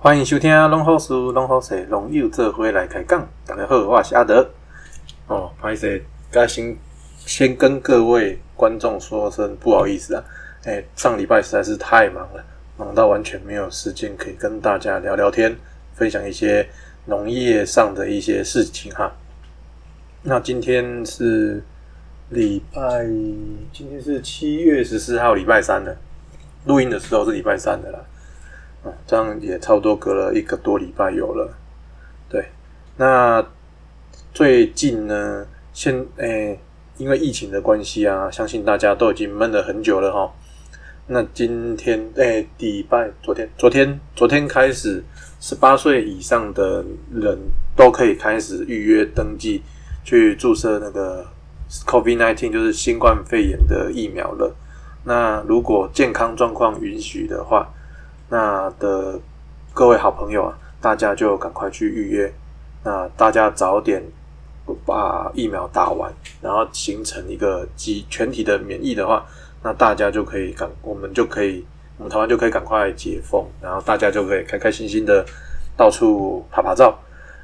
欢迎收听《龙好书龙好事龙友这回来开讲》。大家好，我是阿德。哦，不好意思，先先跟各位观众说声不好意思啊。哎，上礼拜实在是太忙了，忙到完全没有时间可以跟大家聊聊天，分享一些农业上的一些事情哈。那今天是礼拜，今天是七月十四号，礼拜三了。录音的时候是礼拜三的啦。啊，这样也差不多隔了一个多礼拜有了。对，那最近呢，现诶，因为疫情的关系啊，相信大家都已经闷了很久了哈。那今天诶，礼拜昨天，昨天，昨天开始，十八岁以上的人都可以开始预约登记去注射那个 COVID-19，就是新冠肺炎的疫苗了。那如果健康状况允许的话，那的各位好朋友啊，大家就赶快去预约。那大家早点把疫苗打完，然后形成一个集全体的免疫的话，那大家就可以赶，我们就可以，我们台湾就可以赶快解封，然后大家就可以开开心心的到处拍拍照。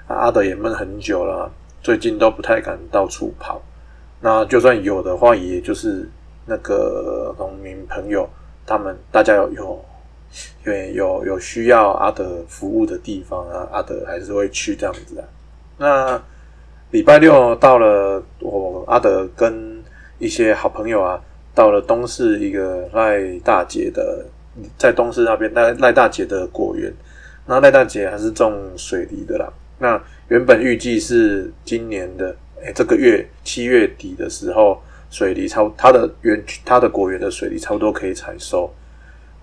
阿德也闷很久了，最近都不太敢到处跑。那就算有的话，也就是那个农民朋友他们，大家有有。因为有有需要阿德服务的地方啊，阿德还是会去这样子啊。那礼拜六到了，我阿德跟一些好朋友啊，到了东市一个赖大姐的，在东市那边赖赖大姐的果园。那赖大姐还是种水梨的啦。那原本预计是今年的哎这个月七月底的时候，水梨超它的园它的果园的水梨差不多可以采收。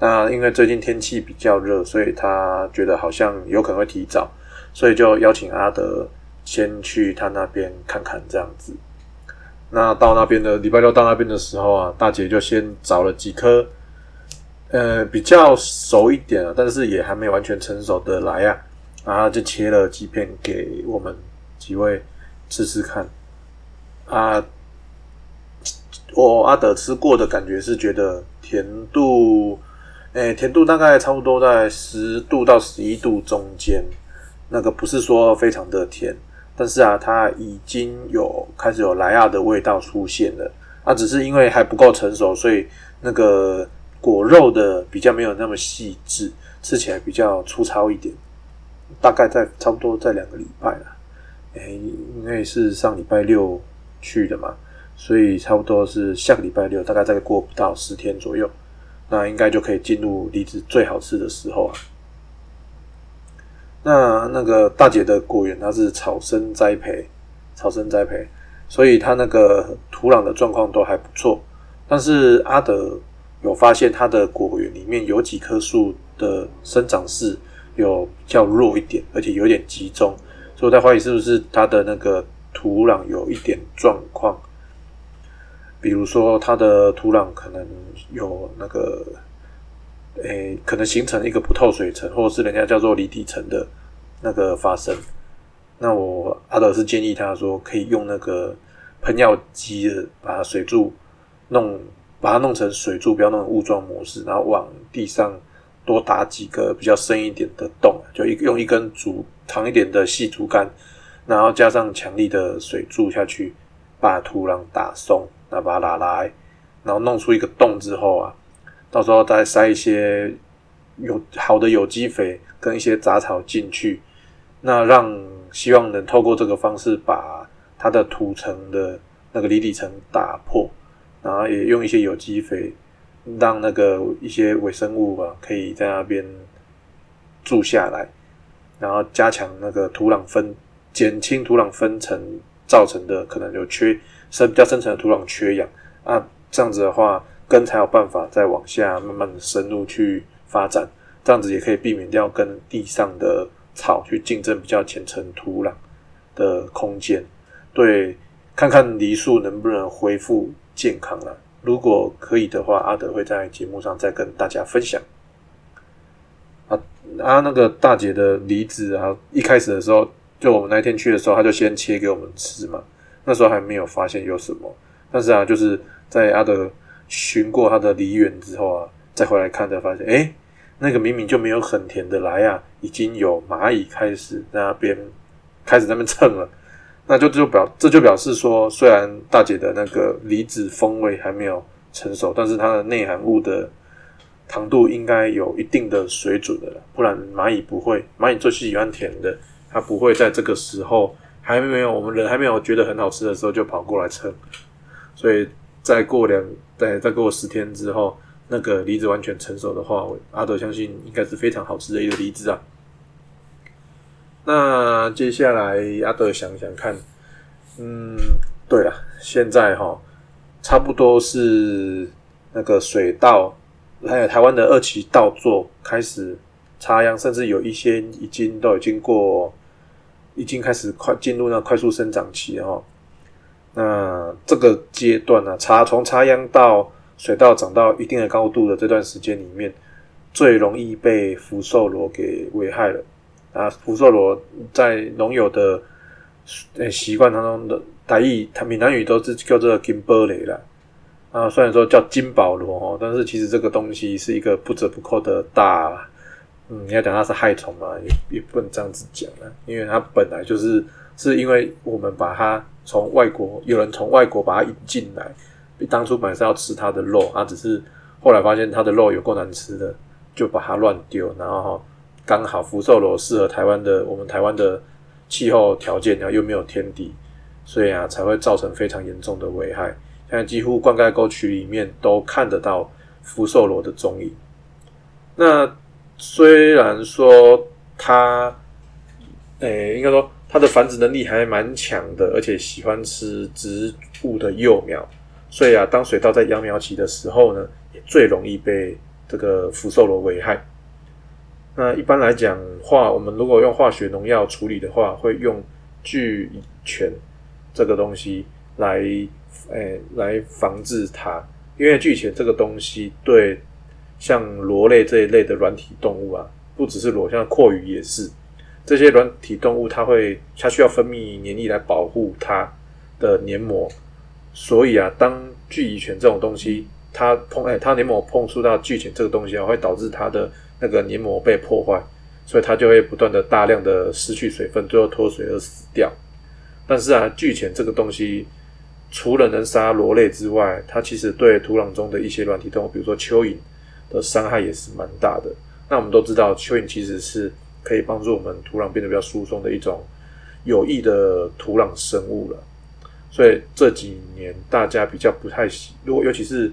那因为最近天气比较热，所以他觉得好像有可能会提早，所以就邀请阿德先去他那边看看这样子。那到那边的礼拜六到那边的时候啊，大姐就先找了几颗，呃，比较熟一点啊，但是也还没完全成熟的来啊，然后就切了几片给我们几位吃吃看。啊，我阿德吃过的感觉是觉得甜度。诶，甜度大概差不多在十度到十一度中间，那个不是说非常的甜，但是啊，它已经有开始有莱亚的味道出现了。啊，只是因为还不够成熟，所以那个果肉的比较没有那么细致，吃起来比较粗糙一点。大概在差不多在两个礼拜了，诶，因为是上礼拜六去的嘛，所以差不多是下个礼拜六，大概再过不到十天左右。那应该就可以进入梨子最好吃的时候啊。那那个大姐的果园，它是草生栽培，草生栽培，所以它那个土壤的状况都还不错。但是阿德有发现，它的果园里面有几棵树的生长势有比较弱一点，而且有点集中，所以我在怀疑是不是它的那个土壤有一点状况。比如说，它的土壤可能有那个，诶，可能形成一个不透水层，或者是人家叫做离底层的那个发生。那我阿德是建议他说，可以用那个喷药机的，把水柱弄，把它弄成水柱，不要弄成雾状模式，然后往地上多打几个比较深一点的洞，就一用一根竹长一点的细竹竿，然后加上强力的水柱下去，把土壤打松。那把它拿来，然后弄出一个洞之后啊，到时候再塞一些有好的有机肥跟一些杂草进去，那让希望能透过这个方式把它的土层的那个离底层打破，然后也用一些有机肥，让那个一些微生物啊可以在那边住下来，然后加强那个土壤分，减轻土壤分层造成的可能有缺。深比较深层的土壤缺氧啊，这样子的话，根才有办法再往下慢慢的深入去发展，这样子也可以避免掉跟地上的草去竞争比较浅层土壤的空间。对，看看梨树能不能恢复健康了。如果可以的话，阿德会在节目上再跟大家分享。啊啊，那个大姐的梨子啊，一开始的时候，就我们那天去的时候，他就先切给我们吃嘛。那时候还没有发现有什么，但是啊，就是在阿德寻过他的梨园之后啊，再回来看才发现，哎，那个明明就没有很甜的来啊，已经有蚂蚁开始那边开始在那边蹭了，那就就表这就表示说，虽然大姐的那个梨子风味还没有成熟，但是它的内含物的糖度应该有一定的水准的了，不然蚂蚁不会，蚂蚁最喜欢甜的，它不会在这个时候还没有我们人还没有觉得很好吃的时候就跑过来蹭，所以再过两再再过十天之后。那个梨子完全成熟的话，阿德相信应该是非常好吃的一个梨子啊。那接下来阿德想想看，嗯，对了，现在哈差不多是那个水稻还有台湾的二期稻作开始插秧，甚至有一些已经都已经过，已经开始快进入那快速生长期哈。那这个阶段呢，插从插秧到水稻长到一定的高度的这段时间里面，最容易被福寿螺给危害了啊！福寿螺在农友的呃习惯当中的台语、闽南语都是叫做金宝雷了啊。虽然说叫金宝螺哦，但是其实这个东西是一个不折不扣的大，嗯，你要讲它是害虫嘛，也也不能这样子讲啊，因为它本来就是是因为我们把它从外国有人从外国把它引进来。当初本来是要吃它的肉，啊，只是后来发现它的肉有够难吃的，就把它乱丢。然后刚好福寿螺适合台湾的我们台湾的气候条件，然后又没有天敌，所以啊才会造成非常严重的危害。现在几乎灌溉沟渠里面都看得到福寿螺的踪影。那虽然说它，诶，应该说它的繁殖能力还蛮强的，而且喜欢吃植物的幼苗。所以啊，当水稻在秧苗期的时候呢，也最容易被这个福寿螺危害。那一般来讲，化我们如果用化学农药处理的话，会用聚乙醛这个东西来，诶，来防治它。因为聚乙醛这个东西对像螺类这一类的软体动物啊，不只是螺，像阔鱼也是，这些软体动物它会它需要分泌黏液来保护它的黏膜。所以啊，当聚乙醛这种东西，它碰哎，它黏膜碰触到聚乙醛这个东西啊，会导致它的那个黏膜被破坏，所以它就会不断的大量的失去水分，最后脱水而死掉。但是啊，聚乙醛这个东西除了能杀螺类之外，它其实对土壤中的一些软体动物，比如说蚯蚓的伤害也是蛮大的。那我们都知道，蚯蚓其实是可以帮助我们土壤变得比较疏松的一种有益的土壤生物了。所以这几年大家比较不太喜，如果尤其是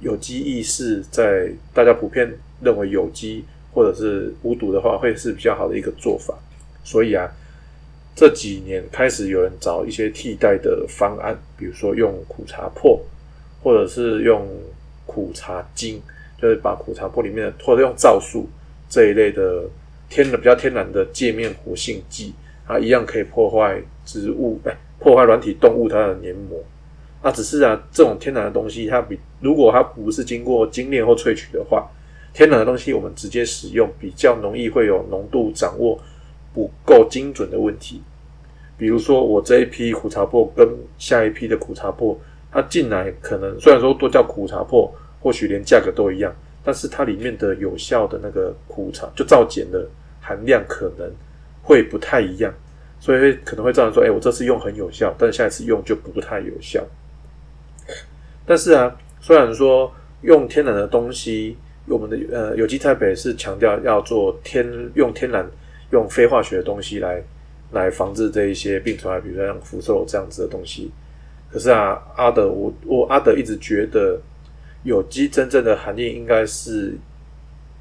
有机意识在大家普遍认为有机或者是无毒的话，会是比较好的一个做法。所以啊，这几年开始有人找一些替代的方案，比如说用苦茶粕，或者是用苦茶精，就是把苦茶粕里面的，或者用皂素这一类的天然比较天然的界面活性剂，啊，一样可以破坏植物，哎。破坏软体动物它的黏膜，那只是啊，这种天然的东西，它比如果它不是经过精炼或萃取的话，天然的东西我们直接使用，比较容易会有浓度掌握不够精准的问题。比如说，我这一批苦茶粕跟下一批的苦茶粕，它进来可能虽然说都叫苦茶粕，或许连价格都一样，但是它里面的有效的那个苦茶就皂碱的含量可能会不太一样。所以可能会造成说，哎，我这次用很有效，但下一次用就不太有效。但是啊，虽然说用天然的东西，我们的呃有机栽培是强调要做天用天然用非化学的东西来来防治这一些病虫害，比如说像福寿这样子的东西。可是啊，阿德我我阿德一直觉得有机真正的含义应该是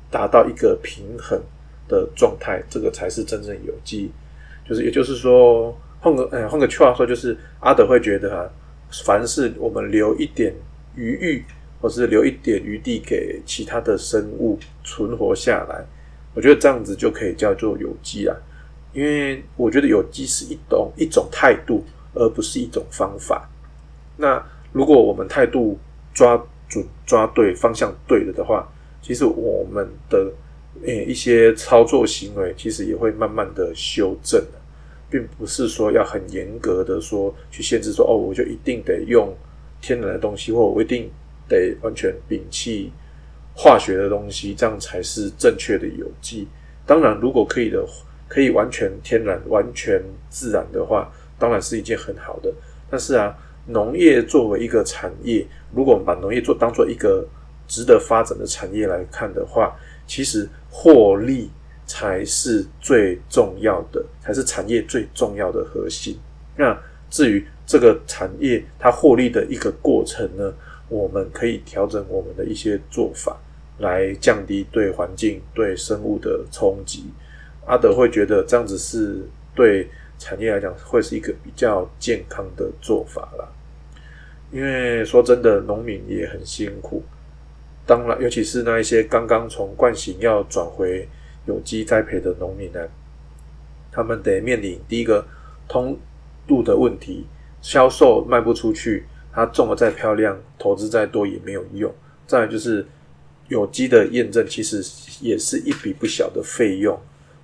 达到一个平衡的状态，这个才是真正有机。就是，也就是说，换个呃，换个句话说，就是阿德会觉得啊，凡是我们留一点余裕，或是留一点余地给其他的生物存活下来，我觉得这样子就可以叫做有机啊。因为我觉得有机是一种一种态度，而不是一种方法。那如果我们态度抓准、抓对方向对了的话，其实我们的。诶，一些操作行为其实也会慢慢的修正并不是说要很严格的说去限制说哦，我就一定得用天然的东西，或我一定得完全摒弃化学的东西，这样才是正确的有机。当然，如果可以的，可以完全天然、完全自然的话，当然是一件很好的。但是啊，农业作为一个产业，如果我们把农业做当做一个值得发展的产业来看的话，其实获利才是最重要的，才是产业最重要的核心。那至于这个产业它获利的一个过程呢，我们可以调整我们的一些做法，来降低对环境、对生物的冲击。阿德会觉得这样子是对产业来讲会是一个比较健康的做法啦。因为说真的，农民也很辛苦。当然，尤其是那一些刚刚从惯型要转回有机栽培的农民呢，他们得面临第一个通路的问题，销售卖不出去，它种的再漂亮，投资再多也没有用。再就是有机的验证，其实也是一笔不小的费用。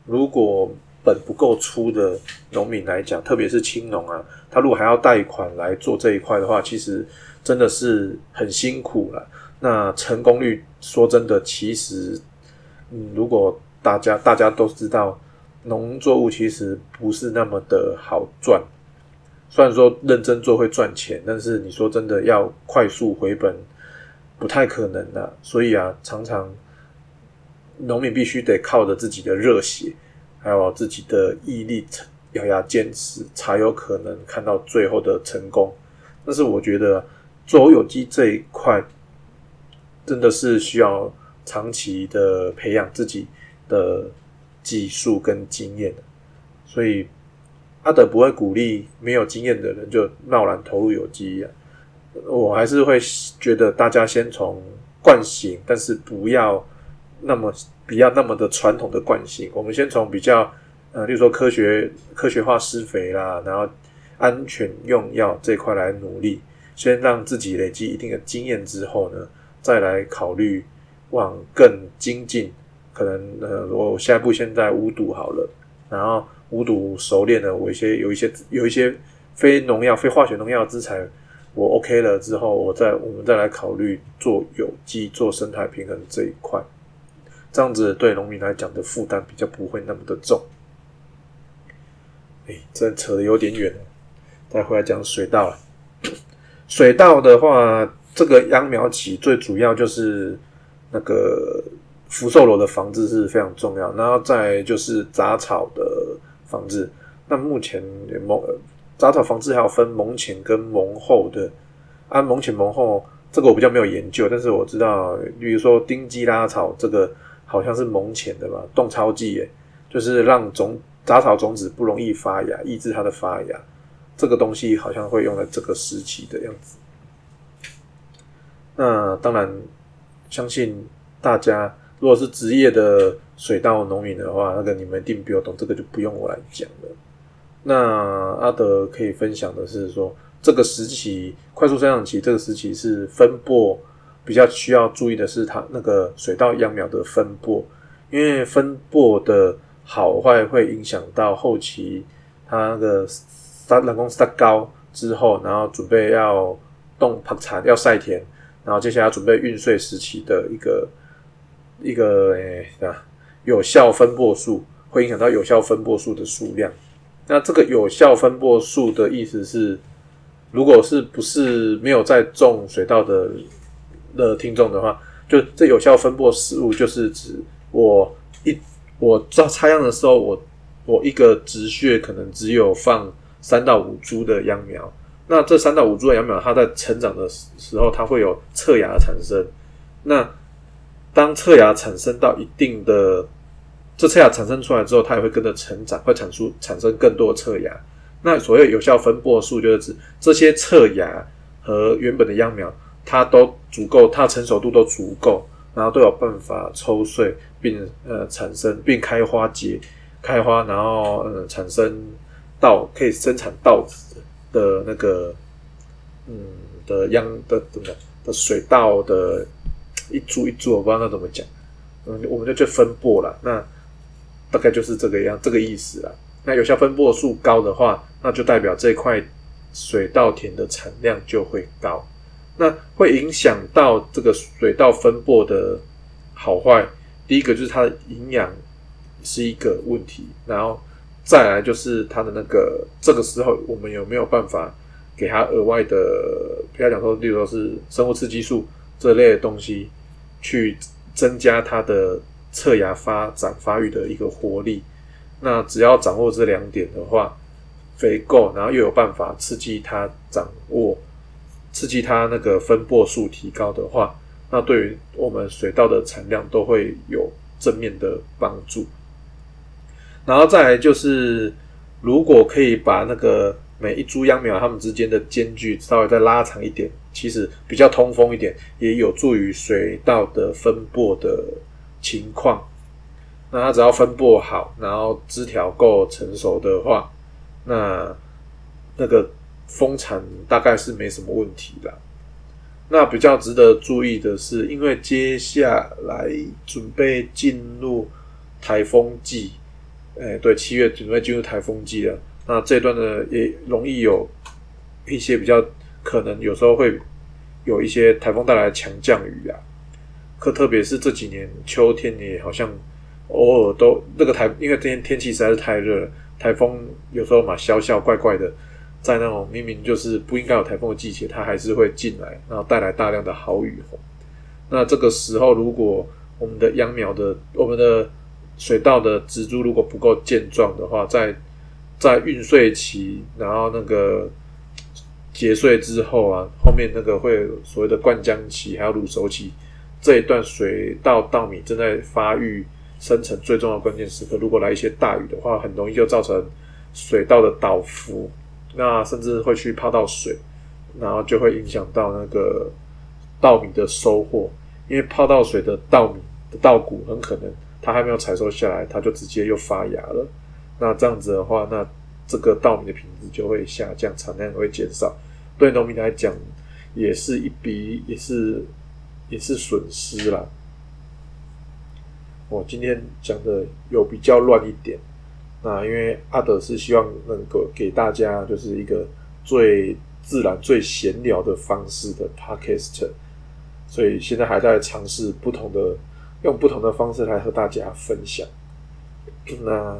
如果不够出的农民来讲，特别是青农啊，他如果还要贷款来做这一块的话，其实真的是很辛苦了。那成功率说真的，其实，嗯，如果大家大家都知道，农作物其实不是那么的好赚。虽然说认真做会赚钱，但是你说真的要快速回本，不太可能的。所以啊，常常农民必须得靠着自己的热血，还有自己的毅力，咬牙坚持，才有可能看到最后的成功。但是我觉得做有机这一块。真的是需要长期的培养自己的技术跟经验所以阿德不会鼓励没有经验的人就贸然投入有机啊。我还是会觉得大家先从惯性，但是不要那么不要那么的传统的惯性。我们先从比较呃，例如说科学科学化施肥啦，然后安全用药这块来努力，先让自己累积一定的经验之后呢。再来考虑往更精进，可能呃，我下一步现在无毒好了，然后无毒熟练了，我一些有一些有一些非农药、非化学农药资材，我 OK 了之后，我再我们再来考虑做有机、做生态平衡这一块，这样子对农民来讲的负担比较不会那么的重。哎，这扯的有点远了，再回来讲水稻了。水稻的话。这个秧苗期最主要就是那个福寿螺的防治是非常重要，然后再就是杂草的防治。那目前蒙杂草防治还有分蒙前跟蒙后的，啊蒙前蒙后这个我比较没有研究，但是我知道，比如说丁基拉草这个好像是蒙前的吧，动超剂耶，就是让种杂草种子不容易发芽，抑制它的发芽，这个东西好像会用在这个时期的样子。那当然，相信大家如果是职业的水稻农民的话，那个你们一定比我懂，这个就不用我来讲了。那阿德可以分享的是说，这个时期快速生长期，这个时期是分播比较需要注意的是它那个水稻秧苗的分布，因为分布的好坏会影响到后期它那个撒人工撒高之后，然后准备要动盘产要晒田。然后接下来准备运穗时期的一个一个诶啊有效分布数会影响到有效分布数的数量。那这个有效分布数的意思是，如果是不是没有在种水稻的的听众的话，就这有效分播数就是指我一我插插秧的时候，我我一个直穴可能只有放三到五株的秧苗。那这三到五株的秧苗，它在成长的时候，它会有侧芽产生。那当侧芽产生到一定的，这侧芽产生出来之后，它也会跟着成长，会产出产生更多的侧芽。那所谓有效分布数，就是指这些侧芽和原本的秧苗，它都足够，它成熟度都足够，然后都有办法抽穗，并呃产生并开花结开花，然后呃产生稻，可以生产稻子。的那个，嗯，的秧的怎么的水稻的一株一株，我不知道那怎么讲，嗯，我们就去分布了。那大概就是这个样，这个意思啦。那有效分布数高的话，那就代表这块水稻田的产量就会高。那会影响到这个水稻分布的好坏，第一个就是它的营养是一个问题，然后再来就是它的那个这个时候我们有没有办法给它额外的，不要讲说，例如说是生物刺激素这类的东西，去增加它的侧芽发展发育的一个活力。那只要掌握这两点的话，肥够，然后又有办法刺激它掌握，刺激它那个分布数提高的话，那对于我们水稻的产量都会有正面的帮助。然后再来就是，如果可以把那个每一株秧苗它们之间的间距稍微再拉长一点，其实比较通风一点，也有助于水稻的分布的情况。那它只要分布好，然后枝条够成熟的话，那那个丰产大概是没什么问题啦。那比较值得注意的是，因为接下来准备进入台风季，哎，对，七月准备进入台风季了。那这段呢，也容易有一些比较可能，有时候会有一些台风带来的强降雨啊。可特别是这几年秋天也好像。偶尔都那个台，因为今天天气实在是太热了，台风有时候嘛，小小怪怪的，在那种明明就是不应该有台风的季节，它还是会进来，然后带来大量的好雨。那这个时候，如果我们的秧苗的、我们的水稻的植株如果不够健壮的话，在在孕穗期，然后那个结穗之后啊，后面那个会所谓的灌浆期，还有乳熟期这一段水稻稻米正在发育。生成最重要的关键时刻，如果来一些大雨的话，很容易就造成水稻的倒伏，那甚至会去泡到水，然后就会影响到那个稻米的收获。因为泡到水的稻米的稻谷很可能它还没有采收下来，它就直接又发芽了。那这样子的话，那这个稻米的品质就会下降，产量会减少，对农民来讲也是一笔，也是也是损失啦。我今天讲的有比较乱一点，那因为阿德是希望能够给大家就是一个最自然、最闲聊的方式的 podcast，所以现在还在尝试不同的用不同的方式来和大家分享。那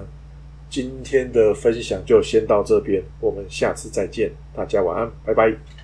今天的分享就先到这边，我们下次再见，大家晚安，拜拜。